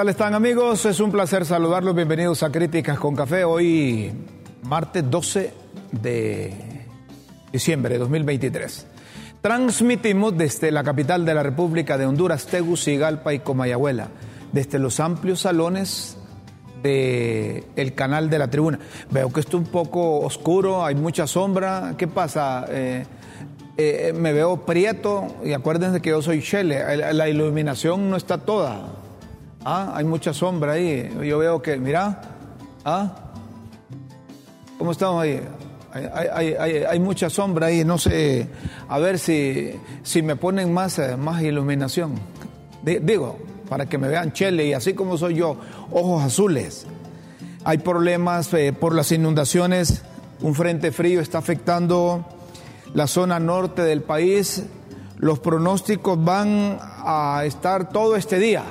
tal están amigos? Es un placer saludarlos. Bienvenidos a Críticas con Café. Hoy, martes 12 de diciembre de 2023. Transmitimos desde la capital de la República de Honduras, Tegucigalpa y Comayagüela, desde los amplios salones del el canal de la tribuna. Veo que está un poco oscuro, hay mucha sombra. ¿Qué pasa? Eh, eh, me veo prieto y acuérdense que yo soy Chele. La iluminación no está toda. Ah, hay mucha sombra ahí. Yo veo que, mira, ah, ¿cómo estamos ahí? Hay, mucha sombra ahí, no sé, a ver si, si me ponen más, eh, más iluminación. Digo, para que me vean chele y así como soy yo, ojos azules. Hay problemas eh, por las inundaciones, un frente frío está afectando la zona norte del país. Los pronósticos van a estar todo este día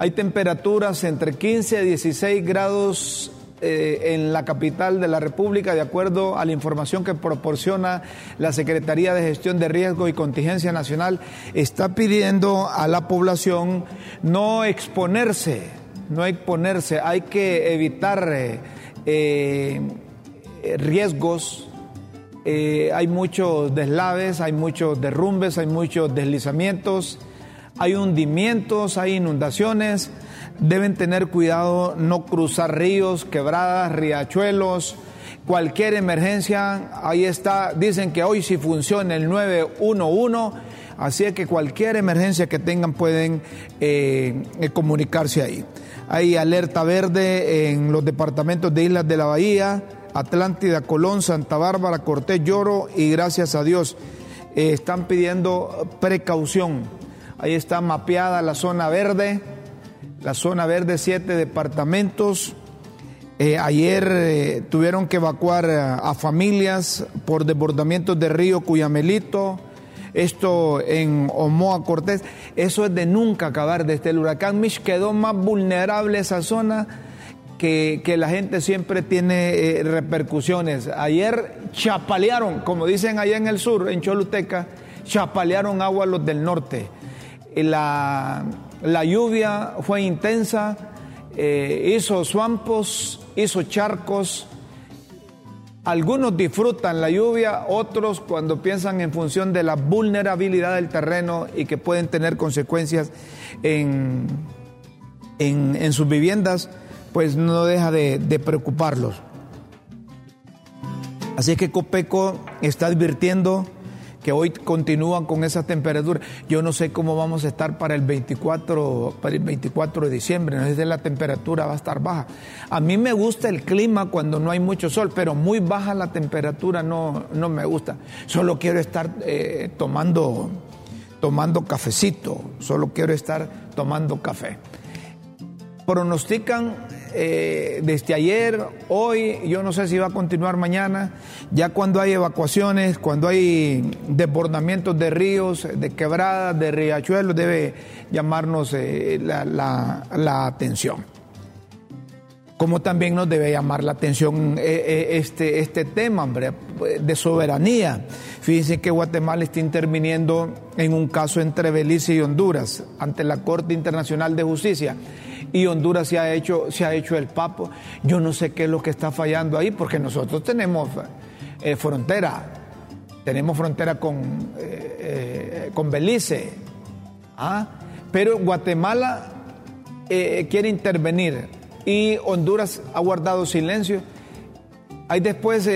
hay temperaturas entre 15 a 16 grados eh, en la capital de la República, de acuerdo a la información que proporciona la Secretaría de Gestión de Riesgo y Contingencia Nacional, está pidiendo a la población no exponerse, no exponerse, hay que evitar eh, eh, riesgos. hay muchos deslaves, hay muchos derrumbes, hay muchos deslizamientos hay hundimientos, hay inundaciones, deben tener cuidado no cruzar ríos, quebradas, riachuelos, cualquier emergencia, ahí está, dicen que hoy sí funciona el 911, así que cualquier emergencia que tengan pueden eh, comunicarse ahí. Hay alerta verde en los departamentos de Islas de la Bahía, Atlántida, Colón, Santa Bárbara, Cortés, Lloro y gracias a Dios eh, están pidiendo precaución Ahí está mapeada la zona verde, la zona verde, siete departamentos. Eh, ayer eh, tuvieron que evacuar a, familias por desbordamientos de río Cuyamelito, esto en Omoa Cortés. Eso es de nunca acabar desde el huracán Mish. Quedó más vulnerable esa zona que, la gente siempre tiene eh, repercusiones. Ayer chapalearon, como dicen allá en el sur, en Choluteca, chapalearon agua los del norte la, lluvia fue intensa, eh, hizo swampos, hizo charcos. Algunos disfrutan la lluvia, otros cuando piensan en función de la vulnerabilidad del terreno y que pueden tener consecuencias en, en, sus viviendas, pues no deja de, de preocuparlos. Así que Copeco está advirtiendo que hoy continúan con esa temperatura. Yo no sé cómo vamos a estar para el 24, para el 24 de diciembre, no la temperatura va a estar baja. A mí me gusta el clima cuando no hay mucho sol, pero muy baja la temperatura no, no me gusta. Solo quiero estar eh, tomando, tomando cafecito, solo quiero estar tomando café. Pronostican eh, desde ayer, hoy, yo no sé si va a continuar mañana, ya cuando hay evacuaciones, cuando hay desbordamientos de ríos, de quebradas, de riachuelos, debe llamarnos eh, la, atención. Como también nos debe llamar la atención eh, este, este tema, de soberanía. Fíjense que Guatemala está interviniendo en un caso entre Belice y Honduras ante la Corte Internacional de Justicia y Honduras se ha hecho, se ha hecho el papo. Yo no sé qué es lo que está fallando ahí, porque nosotros tenemos eh, frontera, tenemos frontera con, eh, eh, con Belice, ¿ah? pero Guatemala quiere intervenir y Honduras ha guardado silencio. Ahí después,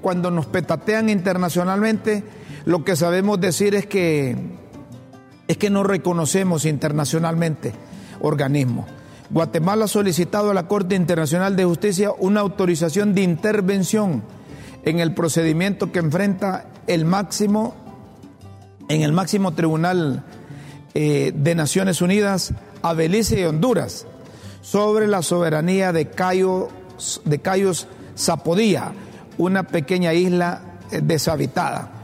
cuando nos petatean internacionalmente, lo que sabemos decir es que, es que no reconocemos internacionalmente organismo. Guatemala ha solicitado a la Corte Internacional de Justicia una autorización de intervención en el procedimiento que enfrenta el máximo, en el máximo tribunal eh, de Naciones Unidas a Belice y Honduras sobre la soberanía de Cayos, de Cayos Zapodía, una pequeña isla eh, deshabitada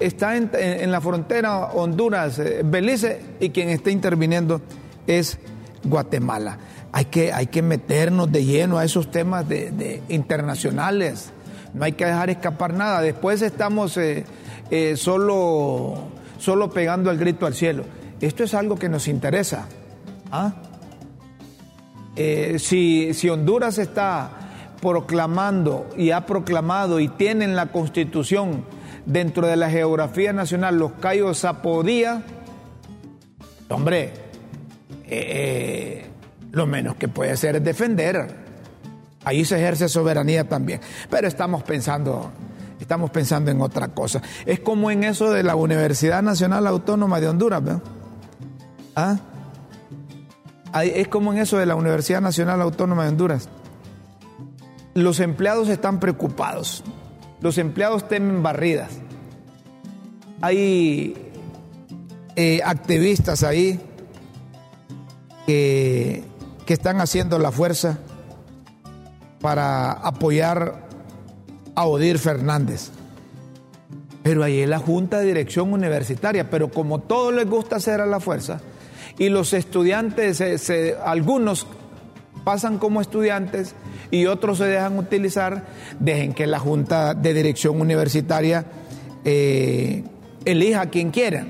está en, la frontera Honduras-Belice eh, y quien está interviniendo es Guatemala. Hay que, hay que meternos de lleno a esos temas de, internacionales. No hay que dejar escapar nada. Después estamos eh, eh, solo, solo pegando el grito al cielo. esto es algo que nos interesa. ¿ah? Si, si Honduras está proclamando y ha proclamado y tiene en la constitución dentro de la geografía nacional los Cayos Zapodía, hombre, eh, lo menos que puede hacer es defender. Ahí se ejerce soberanía también. Pero estamos pensando, estamos pensando en otra cosa. Es como en eso de la Universidad Nacional Autónoma de Honduras, ¿verdad? ¿Ah? Es como en eso de la Universidad Nacional Autónoma de Honduras. Los empleados están preocupados. Los empleados temen barridas. Hay eh, activistas ahí que, están haciendo la fuerza para apoyar a Odir Fernández. Pero ahí es la Junta de Dirección Universitaria, pero como todo les gusta hacer a la fuerza, y los estudiantes, algunos pasan como estudiantes y otros se dejan utilizar, dejen que la Junta de Dirección Universitaria eh, elija a quien quiera.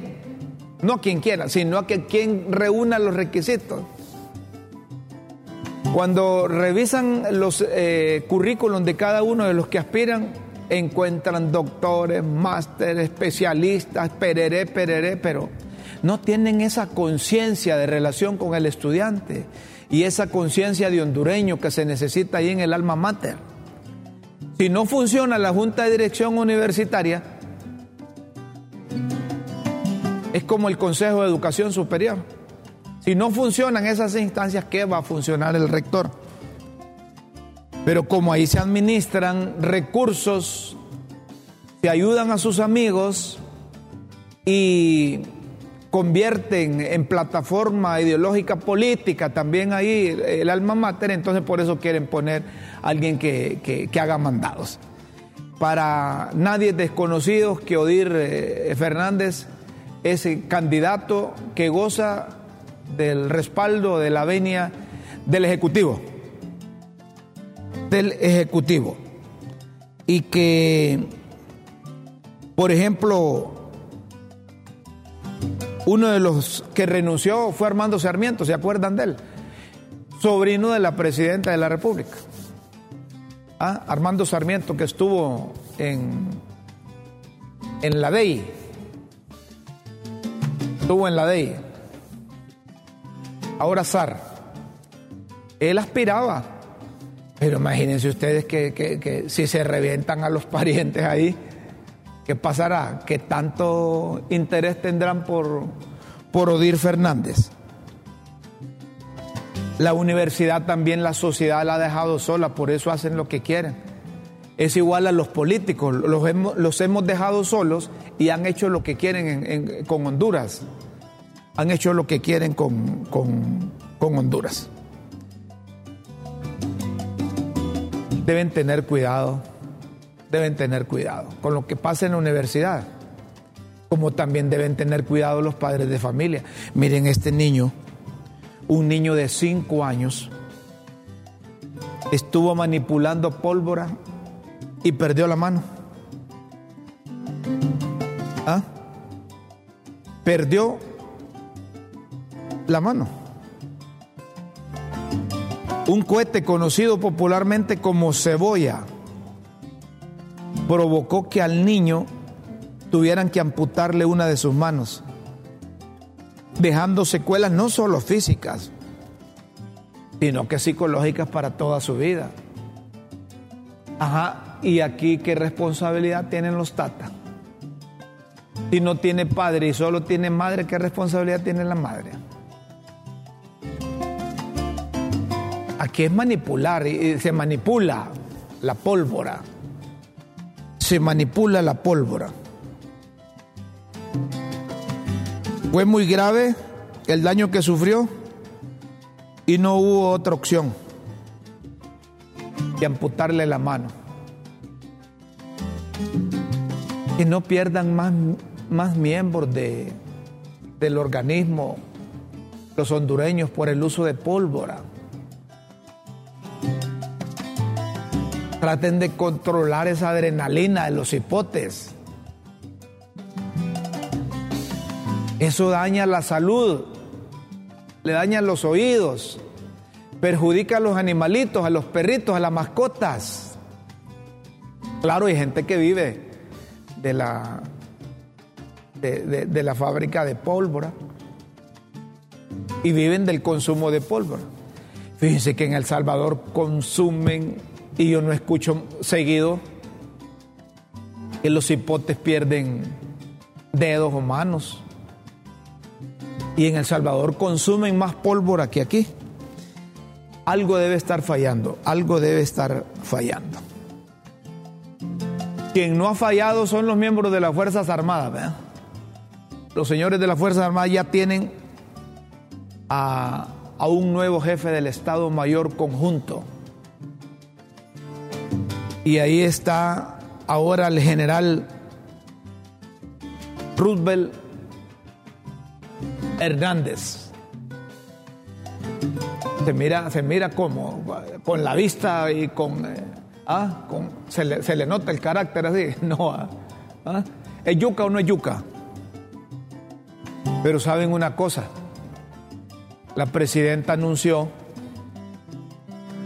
No a quien quiera, sino a que quien reúna los requisitos. Cuando revisan los eh, currículums de cada uno de los que aspiran, encuentran doctores, másteres, especialistas, pereré, pereré, pero no tienen esa conciencia de relación con el estudiante y esa conciencia de hondureño que se necesita ahí en el alma mater. Si no funciona la Junta de Dirección Universitaria, es como el Consejo de Educación Superior. Si no funcionan esas instancias, ¿qué va a funcionar el rector? Pero como ahí se administran recursos, se ayudan a sus amigos y convierten en plataforma ideológica política también ahí el alma mater, entonces por eso quieren poner a alguien que, haga mandados. Para nadie desconocido que Odir eh, Fernández es el candidato que goza del respaldo de la venia del Ejecutivo, del Ejecutivo, y que, por ejemplo, uno de los que renunció fue Armando Sarmiento, ¿se acuerdan de él? Sobrino de la presidenta de la República. Ah, Armando Sarmiento, que estuvo en, en la DEI. Estuvo en la DEI. Ahora SAR. Él aspiraba. Pero imagínense ustedes que, que si se revientan a los parientes ahí ¿Qué pasará? ¿Qué tanto interés tendrán por, por Odir Fernández? La universidad también, la sociedad la ha dejado sola, por eso hacen lo que quieren. Es igual a los políticos, los hemos, los hemos dejado solos y han hecho lo que quieren con Honduras. Han hecho lo que quieren con, con Honduras. Deben tener cuidado deben tener cuidado con lo que pasa en la universidad, como también deben tener cuidado los padres de familia. Miren este niño, un niño de 5 años, estuvo manipulando pólvora y perdió la mano. ¿Ah? Perdió la mano. Un cohete conocido popularmente como cebolla provocó que al niño tuvieran que amputarle una de sus manos, dejando secuelas no solo físicas, sino que psicológicas para toda su vida. Ajá, y aquí qué responsabilidad tienen los tatas. Si no tiene padre y solo tiene madre, ¿qué responsabilidad tiene la madre? Aquí es manipular, y se manipula la pólvora se manipula la pólvora. Fue muy grave el daño que sufrió y no hubo otra opción que amputarle la mano. Que no pierdan más, más miembros de, del organismo los hondureños por el uso de pólvora. Traten de controlar esa adrenalina de los hipotes. Eso daña la salud, le daña los oídos, perjudica a los animalitos, a los perritos, a las mascotas. Claro, hay gente que vive de la, de, la fábrica de pólvora y viven del consumo de pólvora. Fíjense que en El Salvador consumen, y yo no escucho seguido, que los hipotes pierden dedos o manos. Y en El Salvador consumen más pólvora que aquí. Algo debe estar fallando, algo debe estar fallando. Quien no ha fallado son los miembros de las Fuerzas Armadas. Los señores de las Fuerzas Armadas ya tienen a, a un nuevo jefe del Estado Mayor Conjunto. Y ahí está ahora el general Roosevelt Hernández. Se mira, se mira como, con la vista y con, eh, ah, con se, le, nota el carácter así. No, ah, ah, ¿es yuca o no es yuca? Pero saben una cosa, la presidenta anunció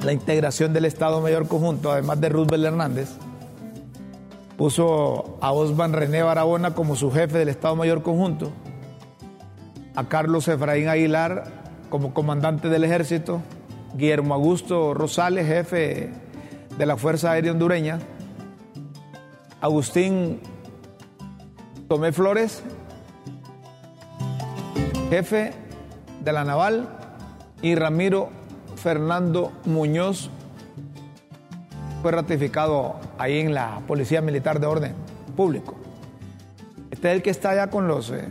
la integración del Estado Mayor Conjunto, además de Roosevelt Hernández, puso a Osvan René Barahona como su jefe del Estado Mayor Conjunto, a Carlos Efraín Aguilar como comandante del ejército, Guillermo Augusto Rosales, jefe de la Fuerza Aérea Hondureña, Agustín Tomé Flores, jefe de la Naval, y Ramiro Fernando Muñoz fue ratificado ahí en la Policía Militar de Orden Público. Este es el que está allá con los eh,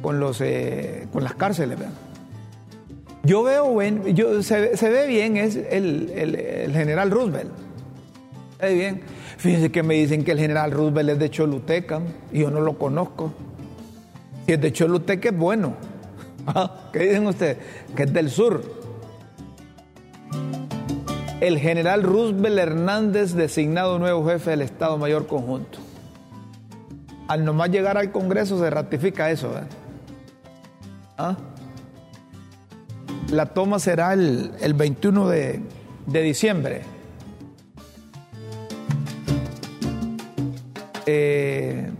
con los eh, con las cárceles. Yo veo yo, se, ve bien, es el, general Roosevelt. Se ve bien. Fíjense que me dicen que el general Roosevelt es de Choluteca y yo no lo conozco. Si es de Choluteca es bueno. ¿Qué dicen ustedes? Que es del sur el general Roosevelt Hernández designado nuevo jefe del Estado Mayor Conjunto. Al nomás llegar al Congreso se ratifica eso. ¿Ah? La toma será el, 21 de, diciembre. Eh,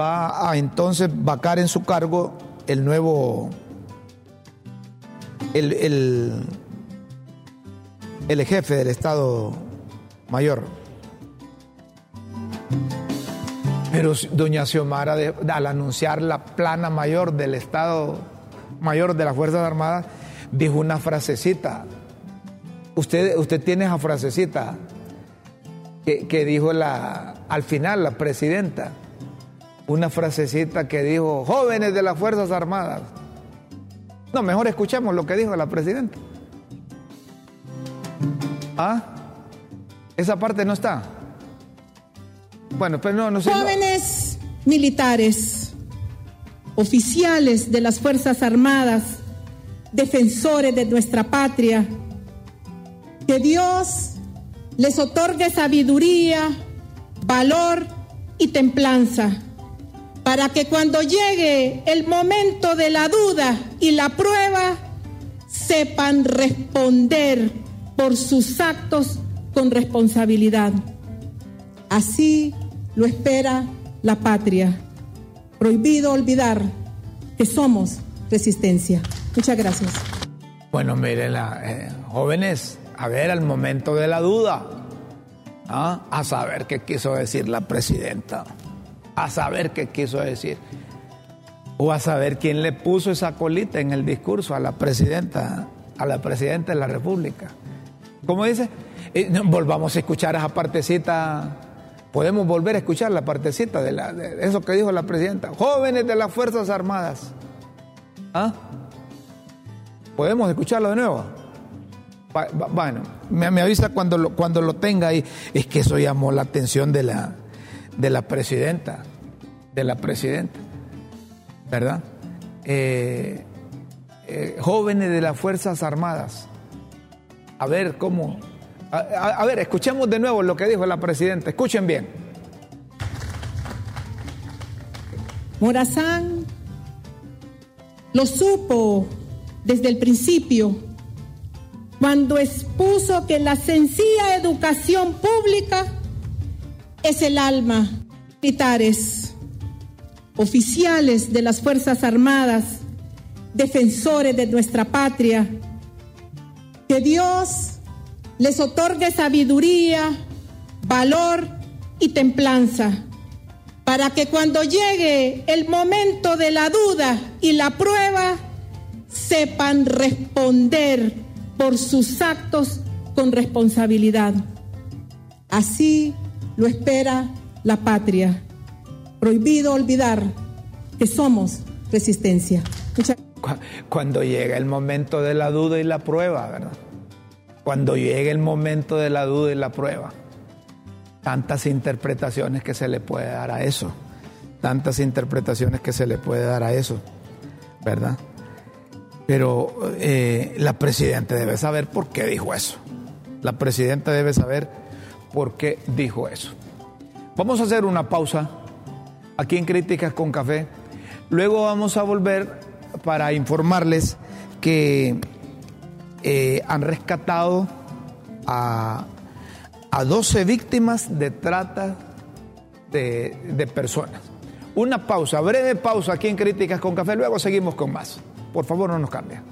va a entonces vacar en su cargo el nuevo, el el jefe del Estado Mayor. Pero doña Xiomara, al anunciar la plana mayor del Estado Mayor de las Fuerzas Armadas, dijo una frasecita. Usted, usted tiene esa frasecita que, que dijo la, al final la presidenta. Una frasecita que dijo, jóvenes de las Fuerzas Armadas. No, mejor escuchemos lo que dijo la presidenta. ¿Ah? Esa parte no está. Bueno, pero no, no sé. Jóvenes militares, oficiales de las Fuerzas Armadas, defensores de nuestra patria, que Dios les otorgue sabiduría, valor y templanza, para que cuando llegue el momento de la duda y la prueba, sepan responder por sus actos con responsabilidad. Así lo espera la patria. Prohibido olvidar que somos resistencia. Muchas gracias. Bueno, miren, eh, jóvenes, a ver, al momento de la duda, ¿ah? a saber qué quiso decir la presidenta, a saber qué quiso decir, o a saber quién le puso esa colita en el discurso a la presidenta, a la presidenta de la República. ¿Cómo dice? Eh, volvamos a escuchar esa partecita. Podemos volver a escuchar la partecita de, la, de eso que dijo la presidenta. Jóvenes de las Fuerzas Armadas. ¿Ah? ¿Podemos escucharlo de nuevo? Bueno, me, avisa cuando lo, cuando lo tenga ahí. Es que eso llamó la atención de la, de la presidenta. De la presidenta. ¿Verdad? Eh, eh, jóvenes de las Fuerzas Armadas a ver cómo. A, ver, escuchemos de nuevo lo que dijo la presidenta. Escuchen bien. Morazán lo supo desde el principio cuando expuso que la sencilla educación pública es el alma. Militares, oficiales de las Fuerzas Armadas, defensores de nuestra patria, que Dios les otorgue sabiduría, valor y templanza para que cuando llegue el momento de la duda y la prueba, sepan responder por sus actos con responsabilidad. Así lo espera la patria. Prohibido olvidar que somos resistencia. Cuando llega el momento de la duda y la prueba, ¿verdad? Cuando llegue el momento de la duda y la prueba tantas interpretaciones que se le puede dar a eso, tantas interpretaciones que se le puede dar a eso, ¿verdad? Pero eh, la presidenta debe saber por qué dijo eso. La presidenta debe saber por qué dijo eso. Vamos a hacer una pausa aquí en Críticas con Café. Luego vamos a volver para informarles que eh, han rescatado a a 12 víctimas de trata de, personas. Una pausa, breve pausa aquí en Críticas con Café, luego seguimos con más. Por favor, no nos cambien.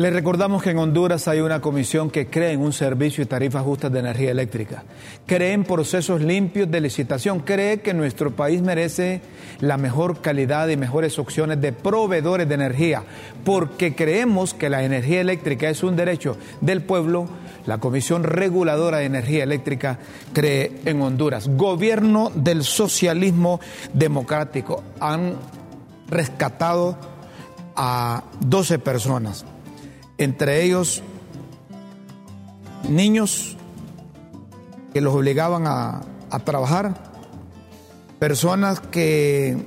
Les recordamos que en Honduras hay una comisión que cree en un servicio y tarifas justas de energía eléctrica, cree en procesos limpios de licitación, cree que nuestro país merece la mejor calidad y mejores opciones de proveedores de energía, porque creemos que la energía eléctrica es un derecho del pueblo. La Comisión Reguladora de Energía Eléctrica cree en Honduras. Gobierno del socialismo democrático. Han rescatado a 12 personas entre ellos niños que los obligaban a, trabajar, personas que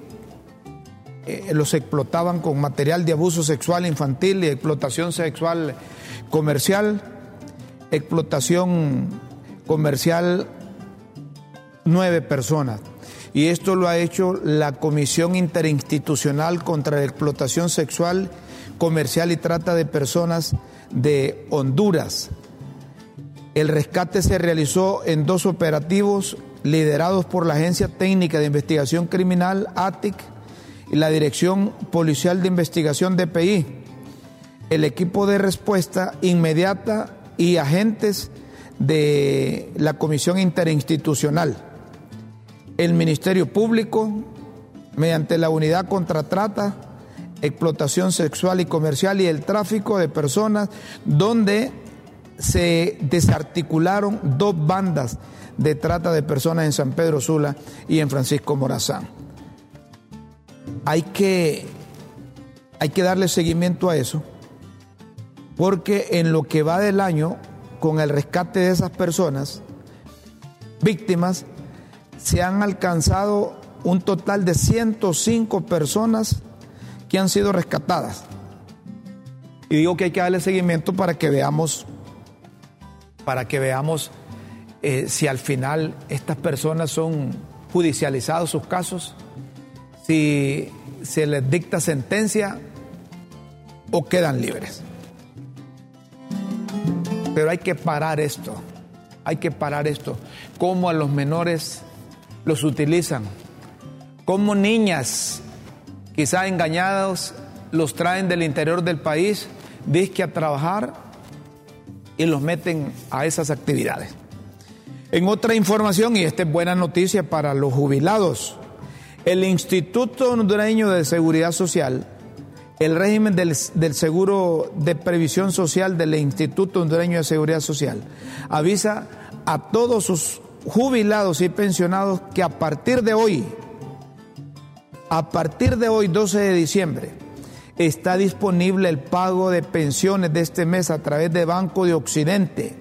eh, los explotaban con material de abuso sexual infantil y explotación sexual comercial, explotación comercial nueve personas. Y esto lo ha hecho la Comisión Interinstitucional contra la Explotación Sexual comercial y trata de personas de Honduras. El rescate se realizó en dos operativos liderados por la Agencia Técnica de Investigación Criminal, ATIC, y la Dirección Policial de Investigación DPI. El equipo de respuesta inmediata y agentes de la Comisión Interinstitucional. El Ministerio Público, mediante la Unidad contra Trata, explotación sexual y comercial y el tráfico de personas, donde se desarticularon dos bandas de trata de personas en San Pedro Sula y en Francisco Morazán. Hay que, hay que darle seguimiento a eso, porque en lo que va del año, con el rescate de esas personas, víctimas, se han alcanzado un total de 105 personas que han sido rescatadas. Y digo que hay que darle seguimiento para que veamos, para que veamos eh, si al final estas personas son judicializados sus casos, si se les dicta sentencia o quedan libres. Pero hay que parar esto, hay que parar esto. Cómo a los menores los utilizan, cómo niñas quizá engañados, los traen del interior del país, disque a trabajar y los meten a esas actividades. En otra información, y esta es buena noticia para los jubilados, el Instituto Hondureño de Seguridad Social, el régimen del, del, seguro de previsión social del Instituto Hondureño de Seguridad Social, avisa a todos sus jubilados y pensionados que a partir de hoy, a partir de hoy, 12 de diciembre, está disponible el pago de pensiones de este mes a través de Banco de Occidente.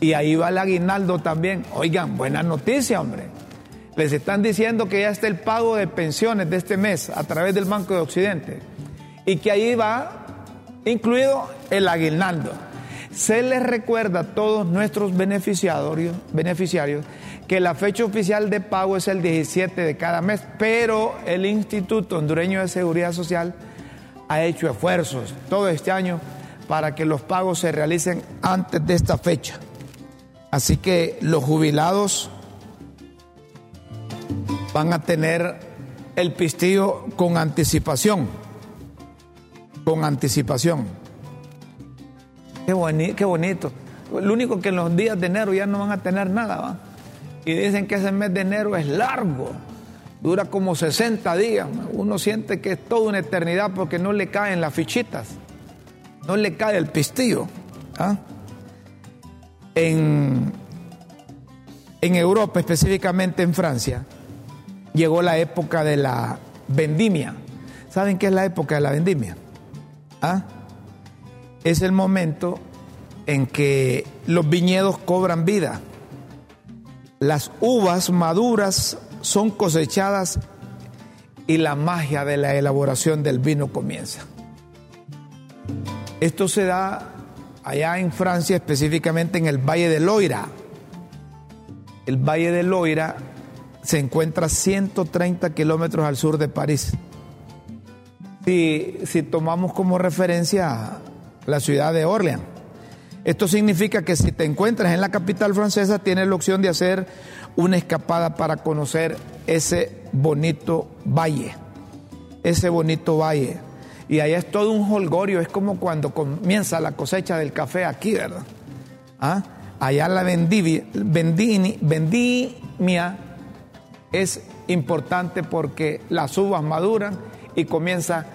Y ahí va el aguinaldo también. Oigan, buena noticia, hombre. Les están diciendo que ya está el pago de pensiones de este mes a través del Banco de Occidente. Y que ahí va incluido el aguinaldo. Se les recuerda a todos nuestros beneficiarios, beneficiarios que la fecha oficial de pago es el 17 de cada mes, pero el Instituto Hondureño de Seguridad Social ha hecho esfuerzos todo este año para que los pagos se realicen antes de esta fecha. Así que los jubilados van a tener el pistillo con anticipación, con anticipación. Qué, qué bonito. Lo único que en los días de enero ya no van a tener nada, ¿va? Y dicen que ese mes de enero es largo, dura como 60 días. Uno siente que es toda una eternidad porque no le caen las fichitas, no le cae el pistillo. ¿ah? En, en Europa, específicamente en Francia, llegó la época de la vendimia. ¿Saben qué es la época de la vendimia? ¿Ah? Es el momento en que los viñedos cobran vida. Las uvas maduras son cosechadas y la magia de la elaboración del vino comienza. Esto se da allá en Francia, específicamente en el Valle de Loira. El Valle de Loira se encuentra 130 kilómetros al sur de París. Si, si tomamos como referencia la ciudad de Orleans, esto significa que si te encuentras en la capital francesa, tienes la opción de hacer una escapada para conocer ese bonito valle, ese bonito valle. Y allá es todo un holgorio, es como cuando comienza la cosecha del café aquí, ¿verdad? ¿Ah? Allá la vendimia, vendimia es importante porque las uvas maduran y comienza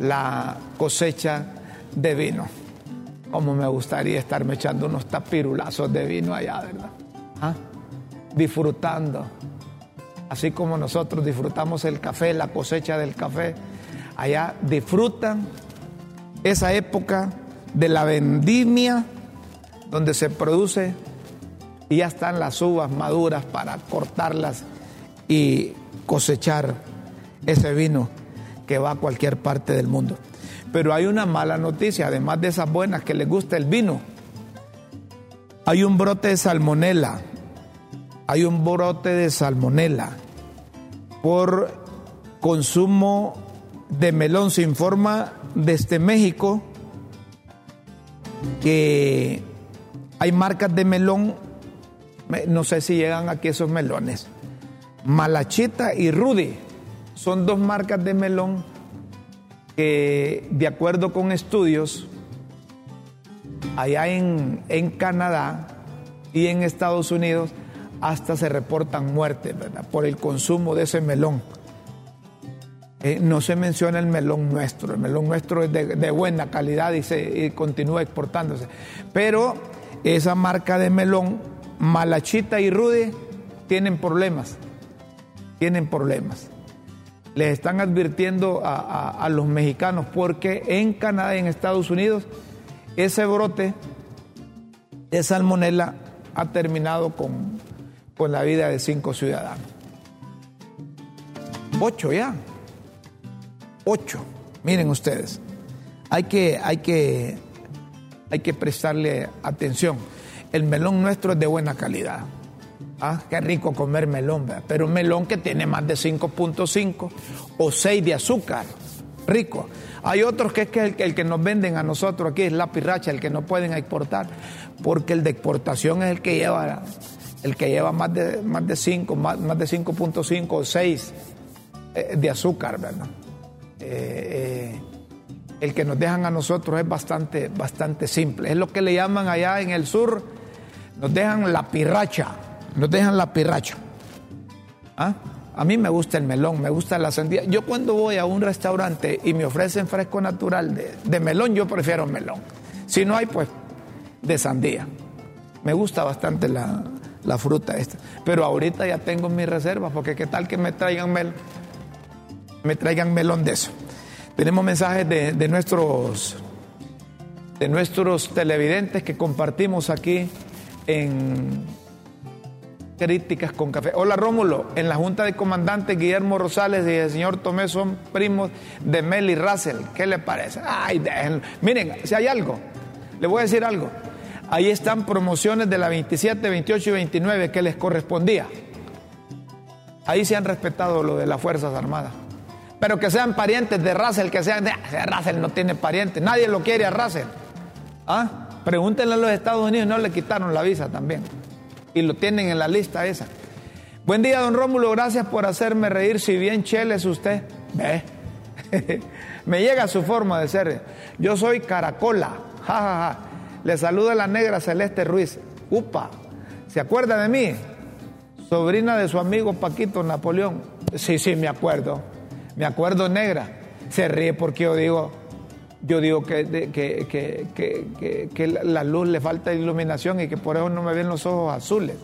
la cosecha de vino. Como me gustaría estarme echando unos tapirulazos de vino allá, ¿verdad? ¿Ah? Disfrutando. Así como nosotros disfrutamos el café, la cosecha del café, allá disfrutan esa época de la vendimia donde se produce y ya están las uvas maduras para cortarlas y cosechar ese vino que va a cualquier parte del mundo. Pero hay una mala noticia, además de esas buenas que les gusta el vino. Hay un brote de salmonela. Hay un brote de salmonela por consumo de melón. Se informa desde México que hay marcas de melón, no sé si llegan aquí esos melones, Malachita y Rudy. Son dos marcas de melón que, de acuerdo con estudios, allá en, Canadá y en Estados Unidos, hasta se reportan muertes por el consumo de ese melón. Eh, no se menciona el melón nuestro, el melón nuestro es de, buena calidad y, se, y continúa exportándose. Pero esa marca de melón, Malachita y Rudy, tienen problemas tienen problemas. Les están advirtiendo a, los mexicanos porque en Canadá y en Estados Unidos ese brote de salmonela ha terminado con, con la vida de cinco ciudadanos. Ocho ya. Ocho. Miren ustedes. Hay que, hay que, hay que prestarle atención. El melón nuestro es de buena calidad. Ah, qué rico comer melón, pero un melón que tiene más de 5.5 o 6 de azúcar, rico. Hay otros que es que el, que nos venden a nosotros aquí es la pirracha, el que no pueden exportar, porque el de exportación es el que lleva, el que lleva más de, más de 5, más, de 5.5 o 6 eh, de azúcar, ¿verdad? Eh, eh, el que nos dejan a nosotros es bastante, bastante simple. Es lo que le llaman allá en el sur, nos dejan la pirracha nos dejan la pirracha. ¿Ah? A mí me gusta el melón, me gusta la sandía. Yo cuando voy a un restaurante y me ofrecen fresco natural de, melón, yo prefiero melón. Si no hay, pues de sandía. Me gusta bastante la, fruta esta. Pero ahorita ya tengo mis reservas, porque qué tal que me traigan, mel, me traigan melón de eso. Tenemos mensajes de, nuestros, de nuestros televidentes que compartimos aquí en críticas con café. Hola Rómulo, en la Junta de Comandantes Guillermo Rosales y el señor Tomé son primos de Mel y Russell. ¿Qué le parece? Ay, Miren, si hay algo, Le voy a decir algo. Ahí están promociones de la 27, 28 y 29 que les correspondía. Ahí se han respetado lo de las Fuerzas Armadas. Pero que sean parientes de Russell, que sean de ah, Russell no tiene parientes, nadie lo quiere a Russell. ¿Ah? Pregúntenle a los Estados Unidos, no le quitaron la visa también. Y lo tienen en la lista esa. Buen día, don Rómulo, gracias por hacerme reír. Si bien chele es usted, ve. Me llega su forma de ser. Yo soy Caracola. Ja, ja, ja. Le saluda la negra Celeste Ruiz. Upa, ¿se acuerda de mí? Sobrina de su amigo Paquito Napoleón. Sí, sí, me acuerdo. Me acuerdo negra. Se ríe porque yo digo, yo digo que, que, que, la luz le falta iluminación y que por eso no me ven los ojos azules.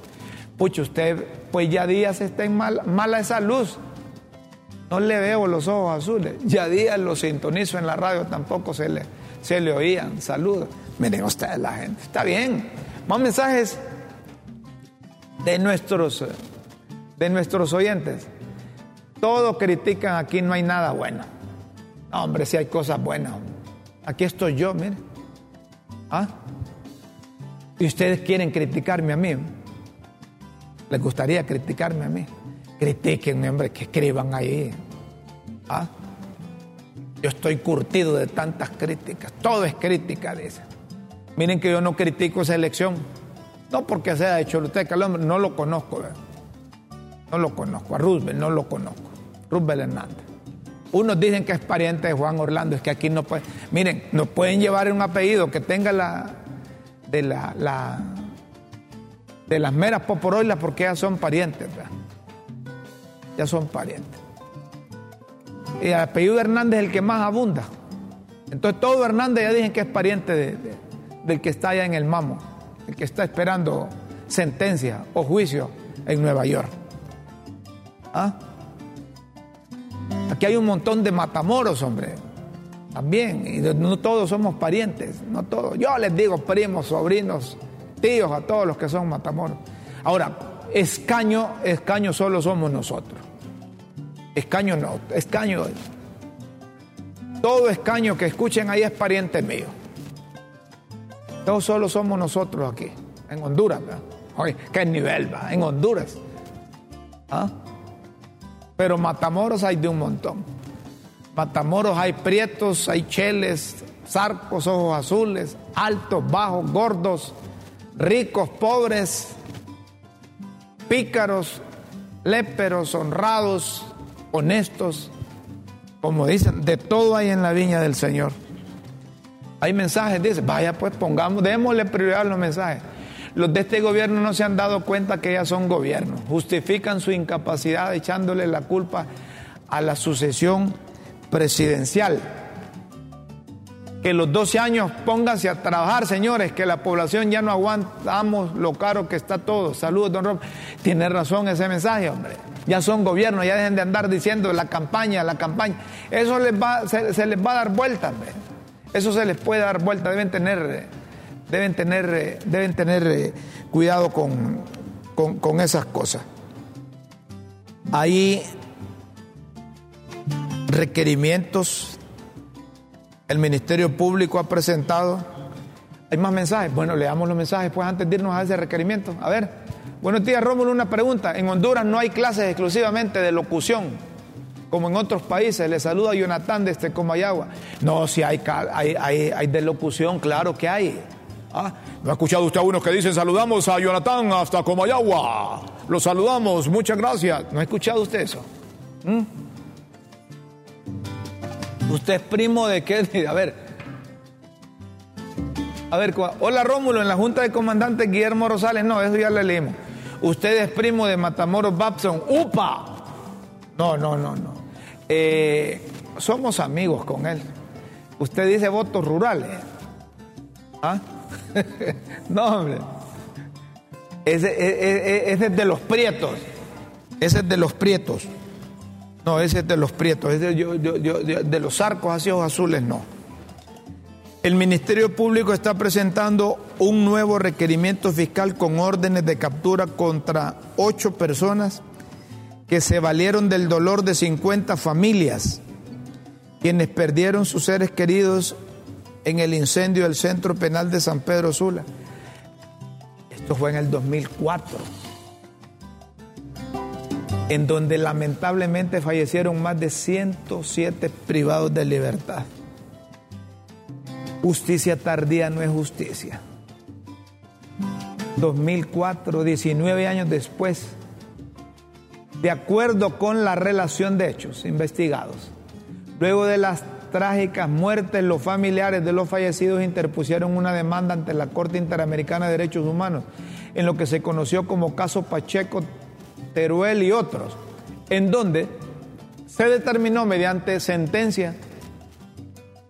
Pucha, usted, pues ya días está en mal, mala esa luz. No le veo los ojos azules. Ya días lo sintonizo en la radio, tampoco se le, se le oían. Saludos. Miren ustedes la gente. Está bien. Más mensajes de nuestros, de nuestros oyentes. Todos critican, aquí no hay nada bueno. hombre, si hay cosas buenas. Aquí estoy yo, mire. ¿Ah? Y ustedes quieren criticarme a mí. Les gustaría criticarme a mí. Critiquenme, hombre, que escriban ahí. ¿Ah? Yo estoy curtido de tantas críticas. Todo es crítica, dice. Miren que yo no critico esa elección. No porque sea de Choluteca, no lo conozco. No lo conozco. A Roosevelt no lo conozco. Roosevelt Hernández. Unos dicen que es pariente de Juan Orlando, es que aquí no puede. Miren, nos pueden llevar un apellido que tenga la. de la. de las meras poporoilas porque ya son parientes, Ya son parientes. Y el apellido Hernández es el que más abunda. Entonces todo Hernández ya dicen que es pariente del que está allá en el Mamo el que está esperando sentencia o juicio en Nueva York. ¿Ah? Aquí hay un montón de matamoros, hombre. También, y no todos somos parientes, no todos. Yo les digo primos, sobrinos, tíos, a todos los que son matamoros. Ahora, escaño, escaño solo somos nosotros. Escaño no, escaño. Todo escaño que escuchen ahí es pariente mío. No solo somos nosotros aquí, en Honduras, ¿verdad? Oye, qué nivel va, en Honduras. ¿Ah? Pero Matamoros hay de un montón. Matamoros hay prietos, hay cheles, zarcos, ojos azules, altos, bajos, gordos, ricos, pobres, pícaros, léperos, honrados, honestos. Como dicen, de todo hay en la viña del Señor. Hay mensajes, dice, vaya pues pongamos, démosle prioridad a los mensajes. Los de este gobierno no se han dado cuenta que ya son gobiernos. Justifican su incapacidad echándole la culpa a la sucesión presidencial. Que los 12 años pónganse a trabajar, señores, que la población ya no aguantamos lo caro que está todo. Saludos, don Rob. Tiene razón ese mensaje, hombre. Ya son gobiernos, ya dejen de andar diciendo la campaña, la campaña. Eso les va, se, se les va a dar vuelta, hombre. Eso se les puede dar vuelta, deben tener, deben tener, deben tener eh, cuidado con, con esas cosas. Hay requerimientos, el Ministerio Público ha presentado. ¿Hay más mensajes? Bueno, leamos los mensajes pues antes de irnos a ese requerimiento. A ver, buenos días Rómulo, una pregunta. En Honduras no hay clases exclusivamente de locución como en otros países. Le saluda Jonathan desde Comayagua. No, si hay, hay, hay, hay de locución, claro que hay. ¿Ah? ¿No ha escuchado usted a unos que dicen saludamos a Jonathan hasta Comayagua? Lo saludamos, muchas gracias. ¿No ha escuchado usted eso? ¿Mm? ¿Usted es primo de qué? A ver. A ver, hola Rómulo, en la Junta de Comandantes Guillermo Rosales, no, eso ya le leímos. Usted es primo de Matamoros Babson. ¡Upa! No, no, no, no. Eh, somos amigos con él. Usted dice votos rurales. ¿Ah? no, hombre. Ese, e, e, e, ese, es de los prietos. Ese es de los prietos. No, ese es de los prietos. Ese de los arcos así azules, no. El Ministerio Público está presentando un nuevo requerimiento fiscal con órdenes de captura contra ocho personas que se valieron del dolor de 50 familias, quienes perdieron sus seres queridos en el incendio del Centro Penal de San Pedro Sula. Esto fue en el 2004, en donde lamentablemente fallecieron más de 107 privados de libertad. Justicia tardía no es justicia. 2004, 19 años después, de acuerdo con la relación de hechos investigados, luego de las trágicas muertes, los familiares de los fallecidos interpusieron una demanda ante la Corte Interamericana de Derechos Humanos, en lo que se conoció como caso Pacheco, Teruel y otros, en donde se determinó mediante sentencia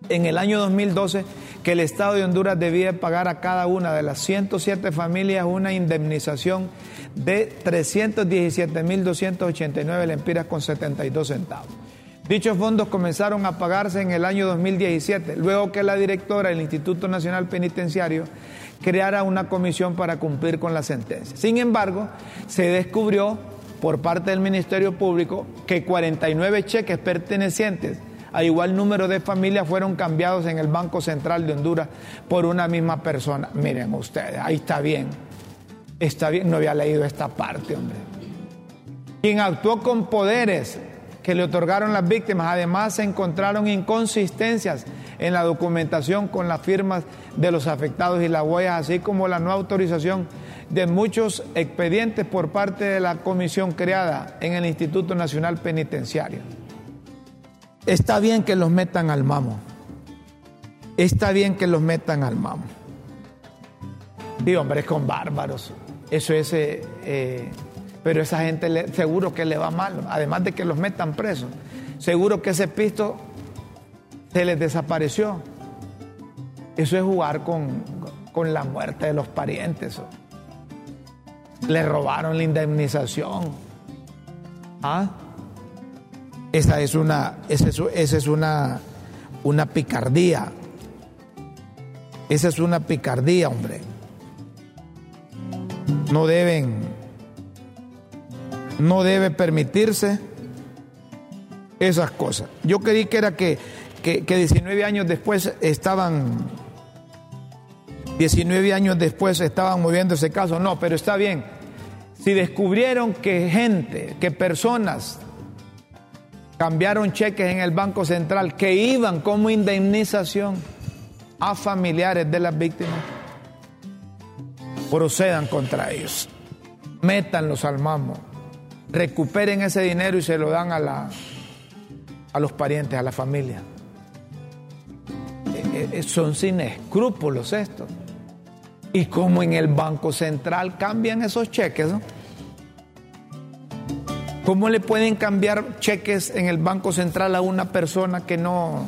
en el año 2012 que el Estado de Honduras debía pagar a cada una de las 107 familias una indemnización de 317.289 lempiras con 72 centavos. Dichos fondos comenzaron a pagarse en el año 2017, luego que la directora del Instituto Nacional Penitenciario creara una comisión para cumplir con la sentencia. Sin embargo, se descubrió por parte del Ministerio Público que 49 cheques pertenecientes a igual número de familias fueron cambiados en el Banco Central de Honduras por una misma persona. Miren ustedes, ahí está bien. Está bien, no había leído esta parte, hombre. Quien actuó con poderes que le otorgaron las víctimas, además se encontraron inconsistencias en la documentación con las firmas de los afectados y las huellas, así como la no autorización de muchos expedientes por parte de la comisión creada en el Instituto Nacional Penitenciario. Está bien que los metan al mamo. Está bien que los metan al mamo. Digo, hombre, es con bárbaros. Eso es. Eh, eh, pero esa gente seguro que le va mal. Además de que los metan presos. Seguro que ese pisto se les desapareció. Eso es jugar con, con la muerte de los parientes. Le robaron la indemnización. ¿Ah? Esa es una, esa es, una, una picardía. Esa es una picardía, hombre. No deben, no debe permitirse esas cosas. Yo creí que era que, que, que 19 años después estaban, 19 años después estaban moviendo ese caso. No, pero está bien. Si descubrieron que gente, que personas cambiaron cheques en el Banco Central que iban como indemnización a familiares de las víctimas, procedan contra ellos, métanlos al mamo, recuperen ese dinero y se lo dan a, la, a los parientes, a la familia. Eh, eh, son sin escrúpulos estos. Y como en el Banco Central cambian esos cheques, ¿no? ¿Cómo le pueden cambiar cheques en el Banco Central a una persona que no...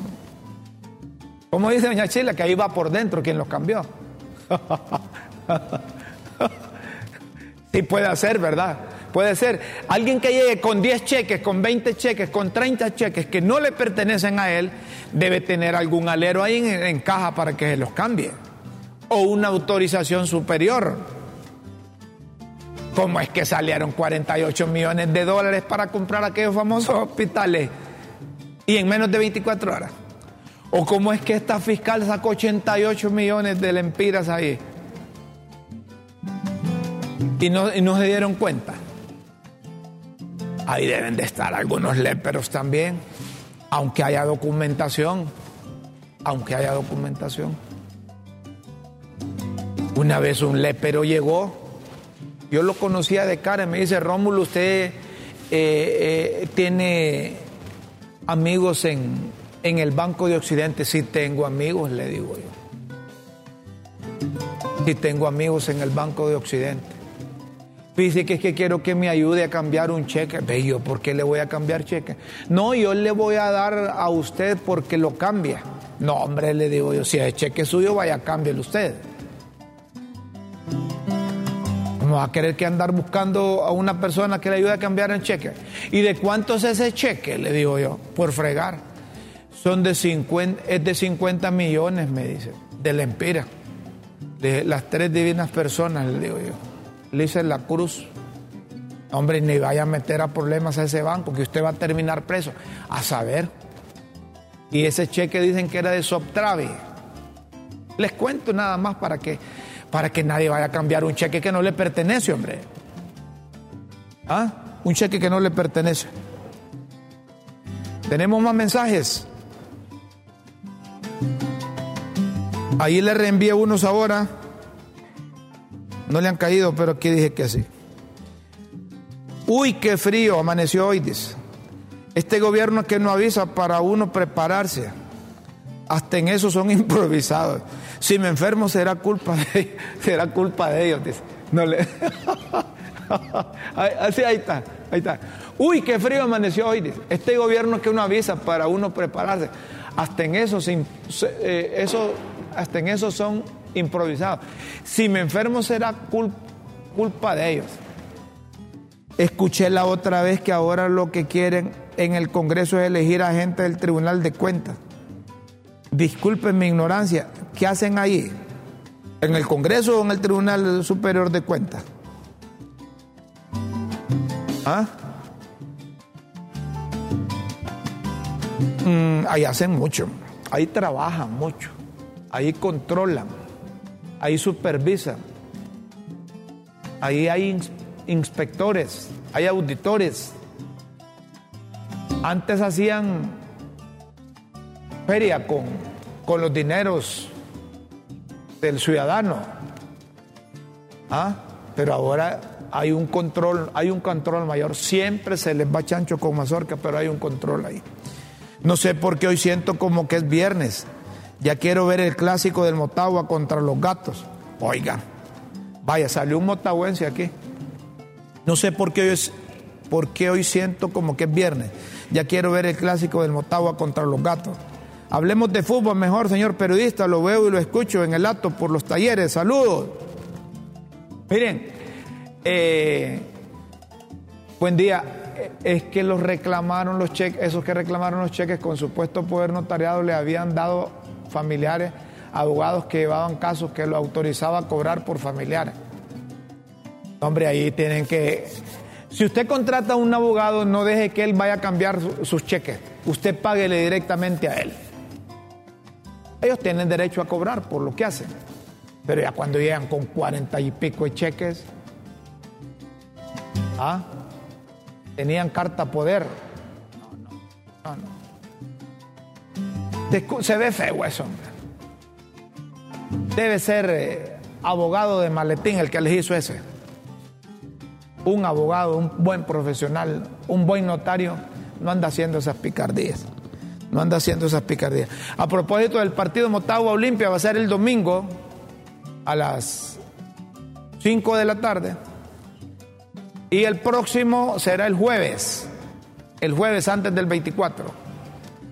¿Cómo dice doña Chila? Que ahí va por dentro quien los cambió. sí puede ser, ¿verdad? Puede ser. Alguien que llegue con 10 cheques, con 20 cheques, con 30 cheques que no le pertenecen a él, debe tener algún alero ahí en, caja para que se los cambie. O una autorización superior. ¿Cómo es que salieron 48 millones de dólares para comprar aquellos famosos hospitales y en menos de 24 horas? ¿O cómo es que esta fiscal sacó 88 millones de lempiras ahí? Y no se dieron cuenta. Ahí deben de estar algunos léperos también, aunque haya documentación, aunque haya documentación. Una vez un lépero llegó yo lo conocía de cara y me dice, Rómulo, usted eh, eh, tiene amigos en, en el Banco de Occidente. Sí tengo amigos, le digo yo. Sí tengo amigos en el Banco de Occidente. Dice que es que quiero que me ayude a cambiar un cheque. Ve yo, ¿por qué le voy a cambiar cheque? No, yo le voy a dar a usted porque lo cambia. No, hombre, le digo yo, si es cheque suyo, vaya, cámbielo usted. No va a querer que andar buscando a una persona que le ayude a cambiar el cheque. ¿Y de cuánto es ese cheque? Le digo yo, por fregar. Son de 50, es de 50 millones, me dice, de la empira. De las tres divinas personas, le digo yo. Le hice la cruz. Hombre, ni vaya a meter a problemas a ese banco, que usted va a terminar preso. A saber. Y ese cheque dicen que era de Soptravi. Les cuento nada más para que, para que nadie vaya a cambiar un cheque que no le pertenece, hombre. ¿Ah? Un cheque que no le pertenece. Tenemos más mensajes. Ahí le reenvié unos ahora. No le han caído, pero aquí dije que sí. Uy, qué frío amaneció hoy, dice. Este gobierno que no avisa para uno prepararse. Hasta en eso son improvisados. Si me enfermo será culpa de, será culpa de ellos, dice. No le... Así ahí está, ahí está. Uy, qué frío amaneció hoy. Dice. Este gobierno que uno avisa para uno prepararse. Hasta en eso, eh, eso, hasta en eso son improvisados. Si me enfermo será culpa de ellos. Escuché la otra vez que ahora lo que quieren en el Congreso es elegir a gente del Tribunal de Cuentas. Disculpen mi ignorancia, ¿qué hacen ahí? ¿En el Congreso o en el Tribunal Superior de Cuentas? ¿Ah? Mm, ahí hacen mucho, ahí trabajan mucho, ahí controlan, ahí supervisan, ahí hay inspectores, hay auditores. Antes hacían feria con, con los dineros del ciudadano. ¿Ah? Pero ahora hay un control, hay un control mayor. Siempre se les va chancho con mazorca, pero hay un control ahí. No sé por qué hoy siento como que es viernes. Ya quiero ver el clásico del Motagua contra los gatos. Oiga, vaya, salió un motahuense aquí. No sé por qué hoy, es, por qué hoy siento como que es viernes. Ya quiero ver el clásico del Motagua contra los gatos. Hablemos de fútbol mejor, señor periodista. Lo veo y lo escucho en el acto por los talleres. Saludos. Miren, eh, buen día. Es que los reclamaron los cheques, esos que reclamaron los cheques con supuesto poder notariado le habían dado familiares, abogados que llevaban casos que lo autorizaba a cobrar por familiares. Hombre, ahí tienen que... Si usted contrata a un abogado, no deje que él vaya a cambiar sus cheques. Usted páguele directamente a él. Ellos tienen derecho a cobrar por lo que hacen. Pero ya cuando llegan con cuarenta y pico de cheques, ¿ah? tenían carta poder. No, no, no. Se ve feo eso, hombre. Debe ser eh, abogado de maletín el que les hizo ese un abogado, un buen profesional, un buen notario, no anda haciendo esas picardías. No anda haciendo esas picardías. A propósito del partido Motagua Olimpia, va a ser el domingo a las 5 de la tarde. Y el próximo será el jueves. El jueves antes del 24.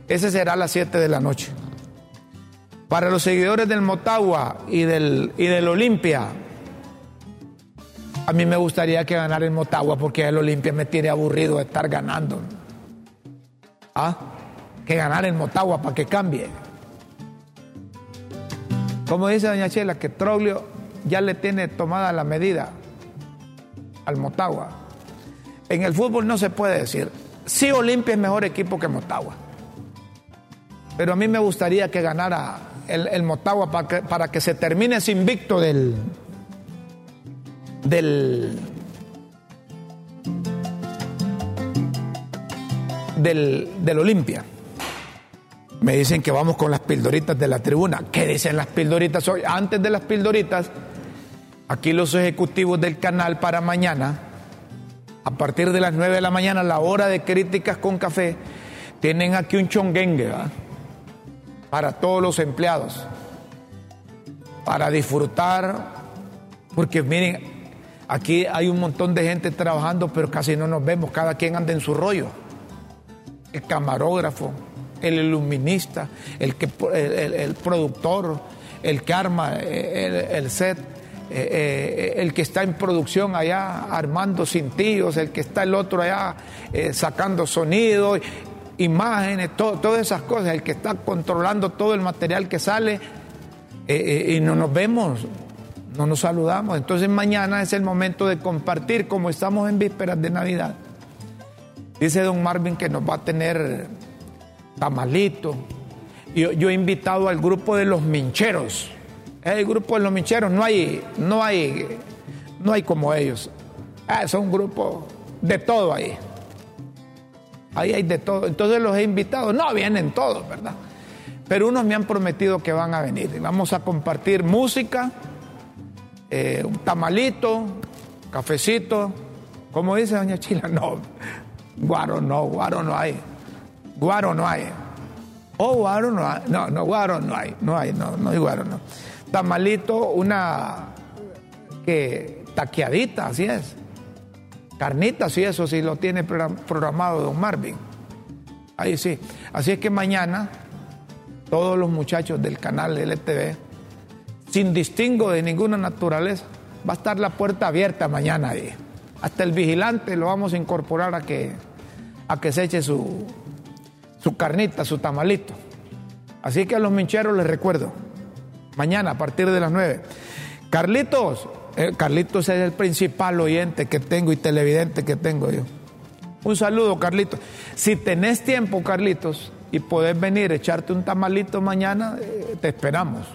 Ese será a las 7 de la noche. Para los seguidores del Motagua y del, y del Olimpia, a mí me gustaría que ganara el Motagua porque el Olimpia me tiene aburrido de estar ganando. ¿Ah? Que ganar el Motagua para que cambie. Como dice doña Chela, que Troglio ya le tiene tomada la medida al Motagua. En el fútbol no se puede decir, sí Olimpia es mejor equipo que Motagua. Pero a mí me gustaría que ganara el, Motagua para que, se termine ese invicto del, del, del, Olimpia. Me dicen que vamos con las pildoritas de la tribuna. ¿Qué dicen las pildoritas hoy? Antes de las pildoritas, aquí los ejecutivos del canal para mañana, a partir de las 9 de la mañana, la hora de críticas con café, tienen aquí un chonguengue para todos los empleados, para disfrutar, porque miren, Aquí hay un montón de gente trabajando, pero casi no nos vemos, cada quien anda en su rollo. El camarógrafo, el iluminista, el, que, el, productor, el que arma el, set, eh, eh, el que está en producción allá armando cintillos, el que está el otro allá eh, sacando sonido, imágenes, todas esas cosas, el que está controlando todo el material que sale y no nos vemos no nos saludamos. Entonces mañana es el momento de compartir, como estamos en vísperas de Navidad. Dice don Marvin que nos va a tener tamalito. Yo, he invitado al grupo de los mincheros. Es el grupo de los mincheros, no hay, no hay, no hay como ellos. Ah, son un grupo de todo ahí. Ahí hay de todo. Entonces los he invitado. No vienen todos, ¿verdad? Pero unos me han prometido que van a venir. Vamos a compartir música, eh, un tamalito, cafecito. ¿Cómo dice doña Chila? No, guaro no, guaro no hay. Guaro no hay. Oh, guaro no hay. No, no, guaro no hay. No hay, no, no hay guaro, no. Tamalito, una que taqueadita, así es. Carnita, sí, eso sí lo tiene programado don Marvin. Ahí sí. Así es que mañana todos los muchachos del canal LTV, sin distingo de ninguna naturaleza, va a estar la puerta abierta mañana ahí. Hasta el vigilante lo vamos a incorporar a que, a que se eche su, su carnita, su tamalito. Así que a los mincheros les recuerdo, mañana a partir de las 9. Carlitos, Carlitos es el principal oyente que tengo y televidente que tengo yo. Un saludo, Carlitos. Si tenés tiempo, Carlitos, y podés venir echarte un tamalito mañana, eh, te esperamos.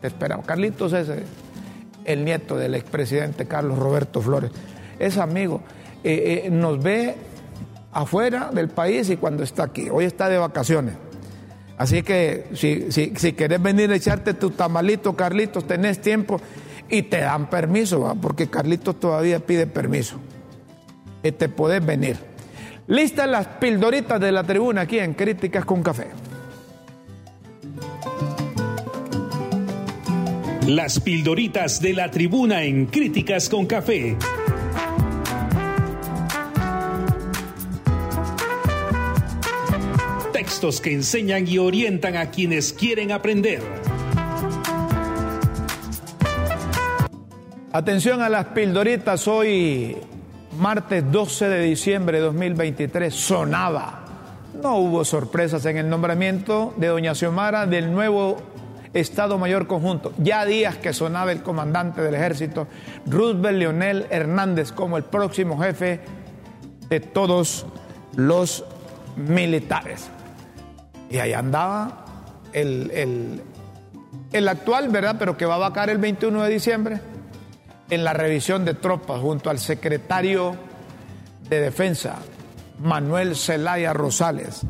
Te esperamos. Carlitos es eh, el nieto del expresidente Carlos Roberto Flores. Es amigo. nos ve afuera del país y cuando está aquí. Hoy está de vacaciones. Así que si, si, si querés venir a echarte tu tamalito, Carlitos, tenés tiempo y te dan permiso, porque Carlitos todavía pide permiso. Y te puedes venir. Listas las pildoritas de la tribuna aquí en Críticas con Café. Las pildoritas de la tribuna en Críticas con Café. Textos que enseñan y orientan a quienes quieren aprender. Atención a las pildoritas, hoy martes 12 de diciembre de 2023 sonaba. No hubo sorpresas en el nombramiento de doña Xiomara del nuevo Estado Mayor Conjunto. Ya días que sonaba el comandante del ejército, Roosevelt Leonel Hernández, como el próximo jefe de todos los militares. Y ahí andaba el, el, el actual, ¿verdad? Pero que va a vacar el 21 de diciembre en la revisión de tropas junto al secretario de Defensa, Manuel Zelaya Rosales.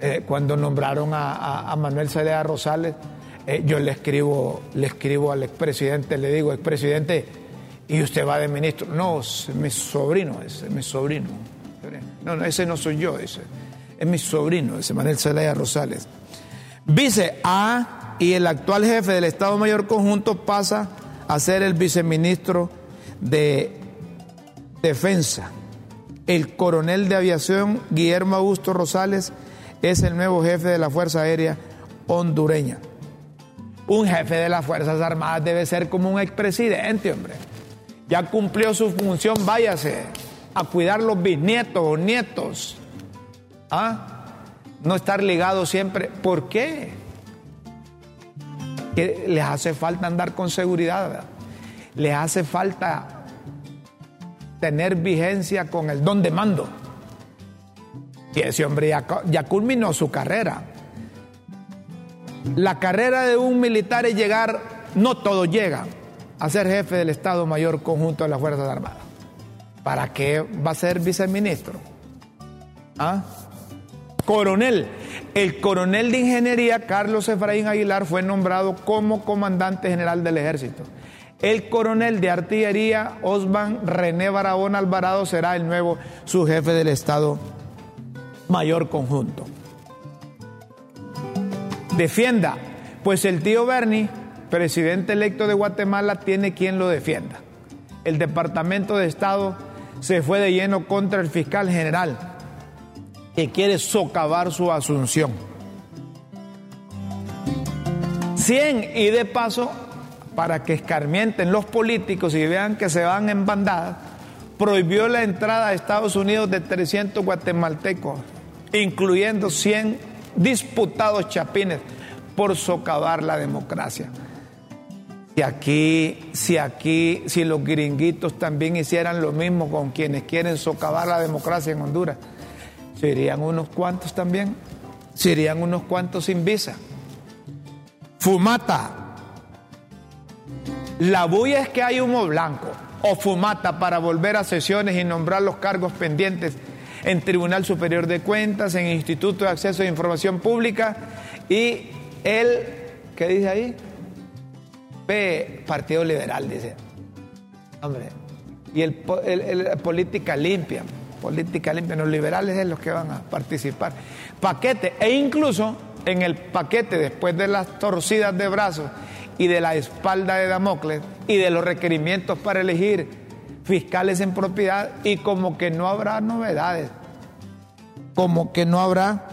Eh, cuando nombraron a, Manuel Zelaya Rosales, eh, yo le escribo, le escribo al expresidente, le digo, expresidente, ¿y usted va de ministro? No, es mi sobrino, es mi sobrino. No, no, ese no soy yo, ese es mi sobrino, ese Manuel Zelaya Rosales. Vice A y el actual jefe del Estado Mayor Conjunto pasa a ser el viceministro de Defensa. El coronel de aviación Guillermo Augusto Rosales es el nuevo jefe de la Fuerza Aérea hondureña. Un jefe de las Fuerzas Armadas debe ser como un expresidente, hombre. Ya cumplió su función, váyase a cuidar los bisnietos o nietos. ¿Ah? No estar ligado siempre. ¿Por qué? Que les hace falta andar con seguridad, les hace falta tener vigencia con el don de mando. Y ese hombre ya, culminó su carrera. La carrera de un militar es llegar, no todos llegan, a ser jefe del Estado Mayor Conjunto de las Fuerzas Armadas. ¿Para qué va a ser viceministro? ¿Ah? Coronel. El coronel de ingeniería, Carlos Efraín Aguilar, fue nombrado como comandante general del ejército. El coronel de artillería, Osman René Barahona Alvarado, será el nuevo subjefe del Estado Mayor Conjunto. Defienda, pues el tío Bernie, presidente electo de Guatemala, tiene quien lo defienda. El Departamento de Estado se fue de lleno contra el fiscal general que quiere socavar su asunción. 100 y de paso, para que escarmienten los políticos y vean que se van en bandada, prohibió la entrada a Estados Unidos de 300 guatemaltecos, incluyendo 100 disputados chapines por socavar la democracia. Si aquí, si aquí, si los gringuitos también hicieran lo mismo con quienes quieren socavar la democracia en Honduras, Serían unos cuantos también. Serían unos cuantos sin visa. Fumata. La bulla es que hay humo blanco o fumata para volver a sesiones y nombrar los cargos pendientes en Tribunal Superior de Cuentas, en Instituto de Acceso a Información Pública y el, ¿qué dice ahí? P, Partido Liberal, dice. Hombre, y el, política limpia, política limpia, los liberales es los que van a participar. Paquete, e incluso en el paquete, después de las torcidas de brazos y de la espalda de Damocles y de los requerimientos para elegir fiscales en propiedad y como que no habrá novedades. Como que no habrá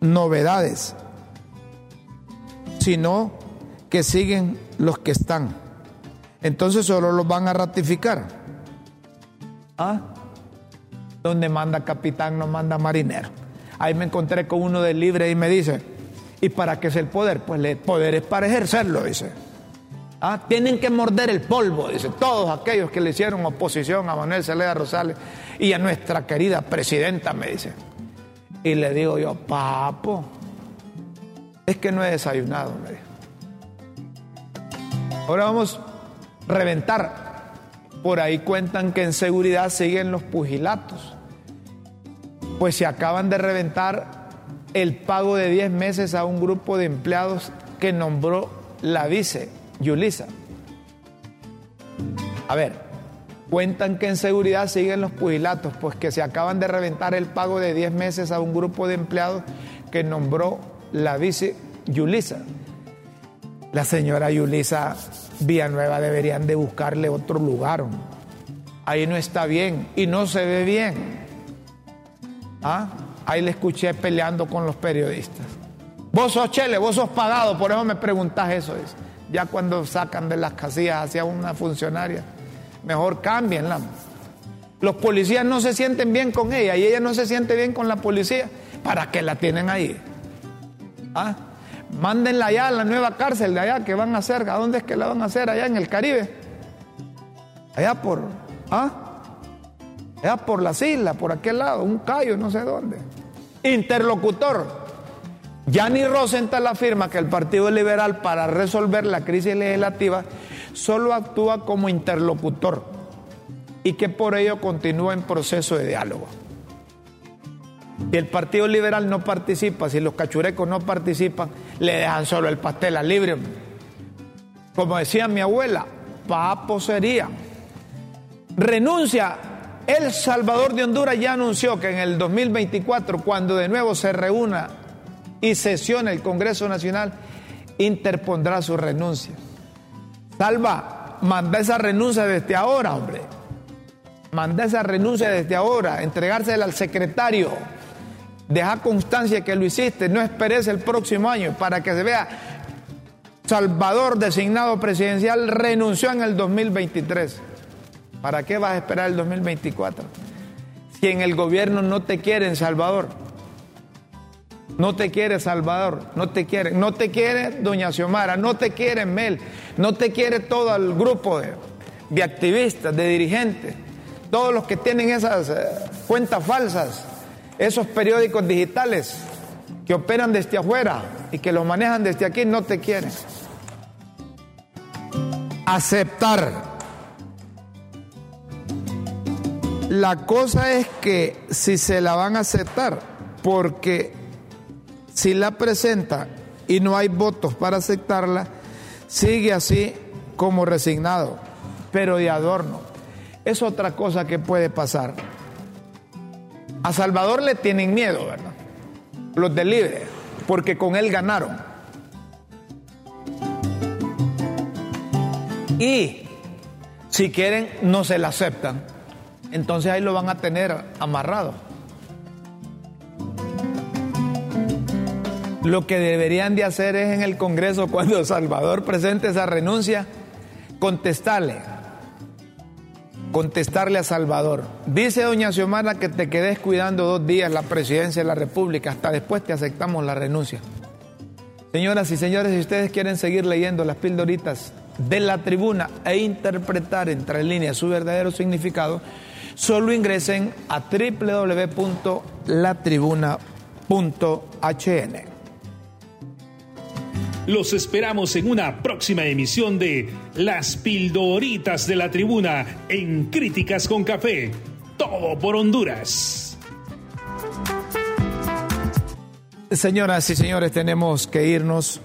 novedades, sino que siguen los que están. Entonces solo los van a ratificar. ¿Ah? Donde manda capitán no manda marinero. Ahí me encontré con uno de libre y me dice, ¿y para qué es el poder? Pues el poder es para ejercerlo, dice. ¿Ah? Tienen que morder el polvo, dice, todos aquellos que le hicieron oposición a Manuel Celeda Rosales y a nuestra querida presidenta, me dice. Y le digo yo, papo, es que no he desayunado, me dijo. Ahora vamos a reventar. Por ahí cuentan que en seguridad siguen los pugilatos pues se acaban de reventar el pago de 10 meses a un grupo de empleados que nombró la vice, Yulisa. A ver, cuentan que en seguridad siguen los pugilatos, pues que se acaban de reventar el pago de 10 meses a un grupo de empleados que nombró la vice Yulisa. La señora Yulisa Villanueva deberían de buscarle otro lugar. Ahí no está bien y no se ve bien. ¿Ah? Ahí le escuché peleando con los periodistas. Vos sos Chele, vos sos pagado, por eso me preguntás eso. Ya cuando sacan de las casillas hacia una funcionaria, mejor cámbienla. Los policías no se sienten bien con ella y ella no se siente bien con la policía. ¿Para qué la tienen ahí? ¿Ah? Mándenla allá a la nueva cárcel de allá que van a hacer. ¿A dónde es que la van a hacer? Allá en el Caribe. Allá por. ¿Ah? Era por las islas, por aquel lado, un callo, no sé dónde. Interlocutor. Yanni Rosenthal afirma que el Partido Liberal para resolver la crisis legislativa solo actúa como interlocutor y que por ello continúa en proceso de diálogo. Si el Partido Liberal no participa, si los cachurecos no participan, le dejan solo el pastel al libre. Como decía mi abuela, papo sería. Renuncia el Salvador de Honduras ya anunció que en el 2024, cuando de nuevo se reúna y sesione el Congreso Nacional, interpondrá su renuncia. Salva, manda esa renuncia desde ahora, hombre. Manda esa renuncia desde ahora, entregársela al secretario. Deja constancia que lo hiciste, no esperes el próximo año para que se vea. Salvador designado presidencial renunció en el 2023. ¿Para qué vas a esperar el 2024? Si en el gobierno no te quieren, Salvador. No te quiere Salvador, no te quiere, no te quiere Doña Xiomara, no te quiere Mel, no te quiere todo el grupo de, activistas, de dirigentes, todos los que tienen esas eh, cuentas falsas, esos periódicos digitales que operan desde afuera y que los manejan desde aquí, no te quieren. Aceptar La cosa es que si se la van a aceptar, porque si la presenta y no hay votos para aceptarla, sigue así como resignado, pero de adorno. Es otra cosa que puede pasar. A Salvador le tienen miedo, ¿verdad? Los del libre, porque con él ganaron. Y si quieren, no se la aceptan entonces ahí lo van a tener amarrado. Lo que deberían de hacer es en el Congreso, cuando Salvador presente esa renuncia, contestarle. Contestarle a Salvador. Dice doña Xiomara que te quedes cuidando dos días la presidencia de la República, hasta después te aceptamos la renuncia. Señoras y señores, si ustedes quieren seguir leyendo las pildoritas de la tribuna e interpretar entre líneas su verdadero significado, Solo ingresen a www.latribuna.hn. Los esperamos en una próxima emisión de Las Pildoritas de la Tribuna en Críticas con Café. Todo por Honduras. Señoras y señores, tenemos que irnos.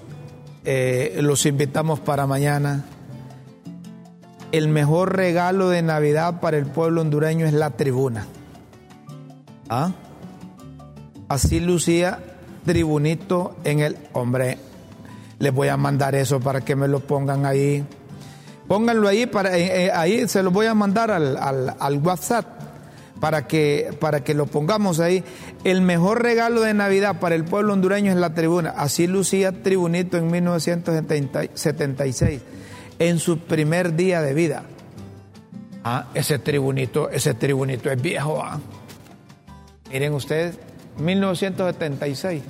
Eh, los invitamos para mañana. El mejor regalo de Navidad para el pueblo hondureño es la tribuna. ¿Ah? Así lucía Tribunito en el... Hombre, les voy a mandar eso para que me lo pongan ahí. Pónganlo ahí, para, eh, eh, ahí se lo voy a mandar al, al, WhatsApp para que, para que lo pongamos ahí. El mejor regalo de Navidad para el pueblo hondureño es la tribuna. Así lucía Tribunito en 1976, en su primer día de vida. Ah, ese tribunito, ese tribunito es viejo. Ah. Miren ustedes, 1976.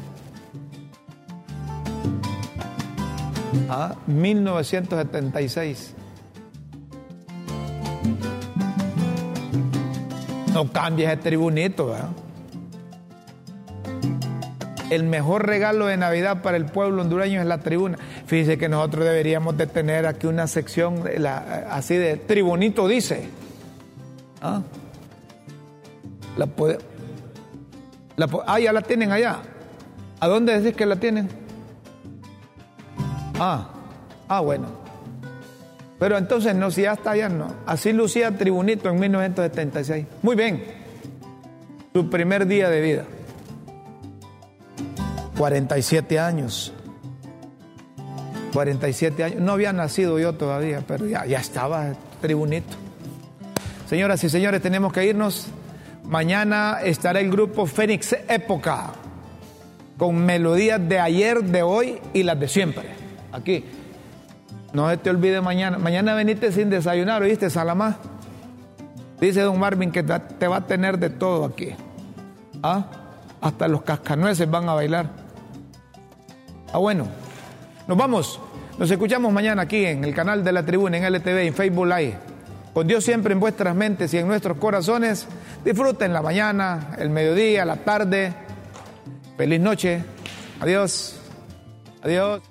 Ah, 1976. No cambies el tribunito. El mejor regalo de Navidad para el pueblo hondureño es la tribuna. Fíjense que nosotros deberíamos de tener aquí una sección así de tribunito dice. ¿Ah? La puede, ah, ya la tienen allá. ¿A dónde decís que la tienen? Ah, ah, bueno. Pero entonces no, si ya está allá, no. Así lucía Tribunito en 1976. Muy bien. Su primer día de vida. 47 años. 47 años. No había nacido yo todavía, pero ya, estaba Tribunito. Señoras y señores, tenemos que irnos. Mañana estará el grupo Fénix Época con melodías de ayer, de hoy y las de siempre. Aquí. No se te olvide mañana. Mañana veniste sin desayunar, ¿oíste, Salamá? Dice don Marvin que te va a tener de todo aquí. ¿Ah? Hasta los cascanueces van a bailar. Ah, bueno. Nos vamos. Nos escuchamos mañana aquí en el canal de la tribuna, en LTV, en Facebook Live. Con Dios siempre en vuestras mentes y en nuestros corazones. Disfruten la mañana, el mediodía, la tarde. Feliz noche. Adiós. Adiós.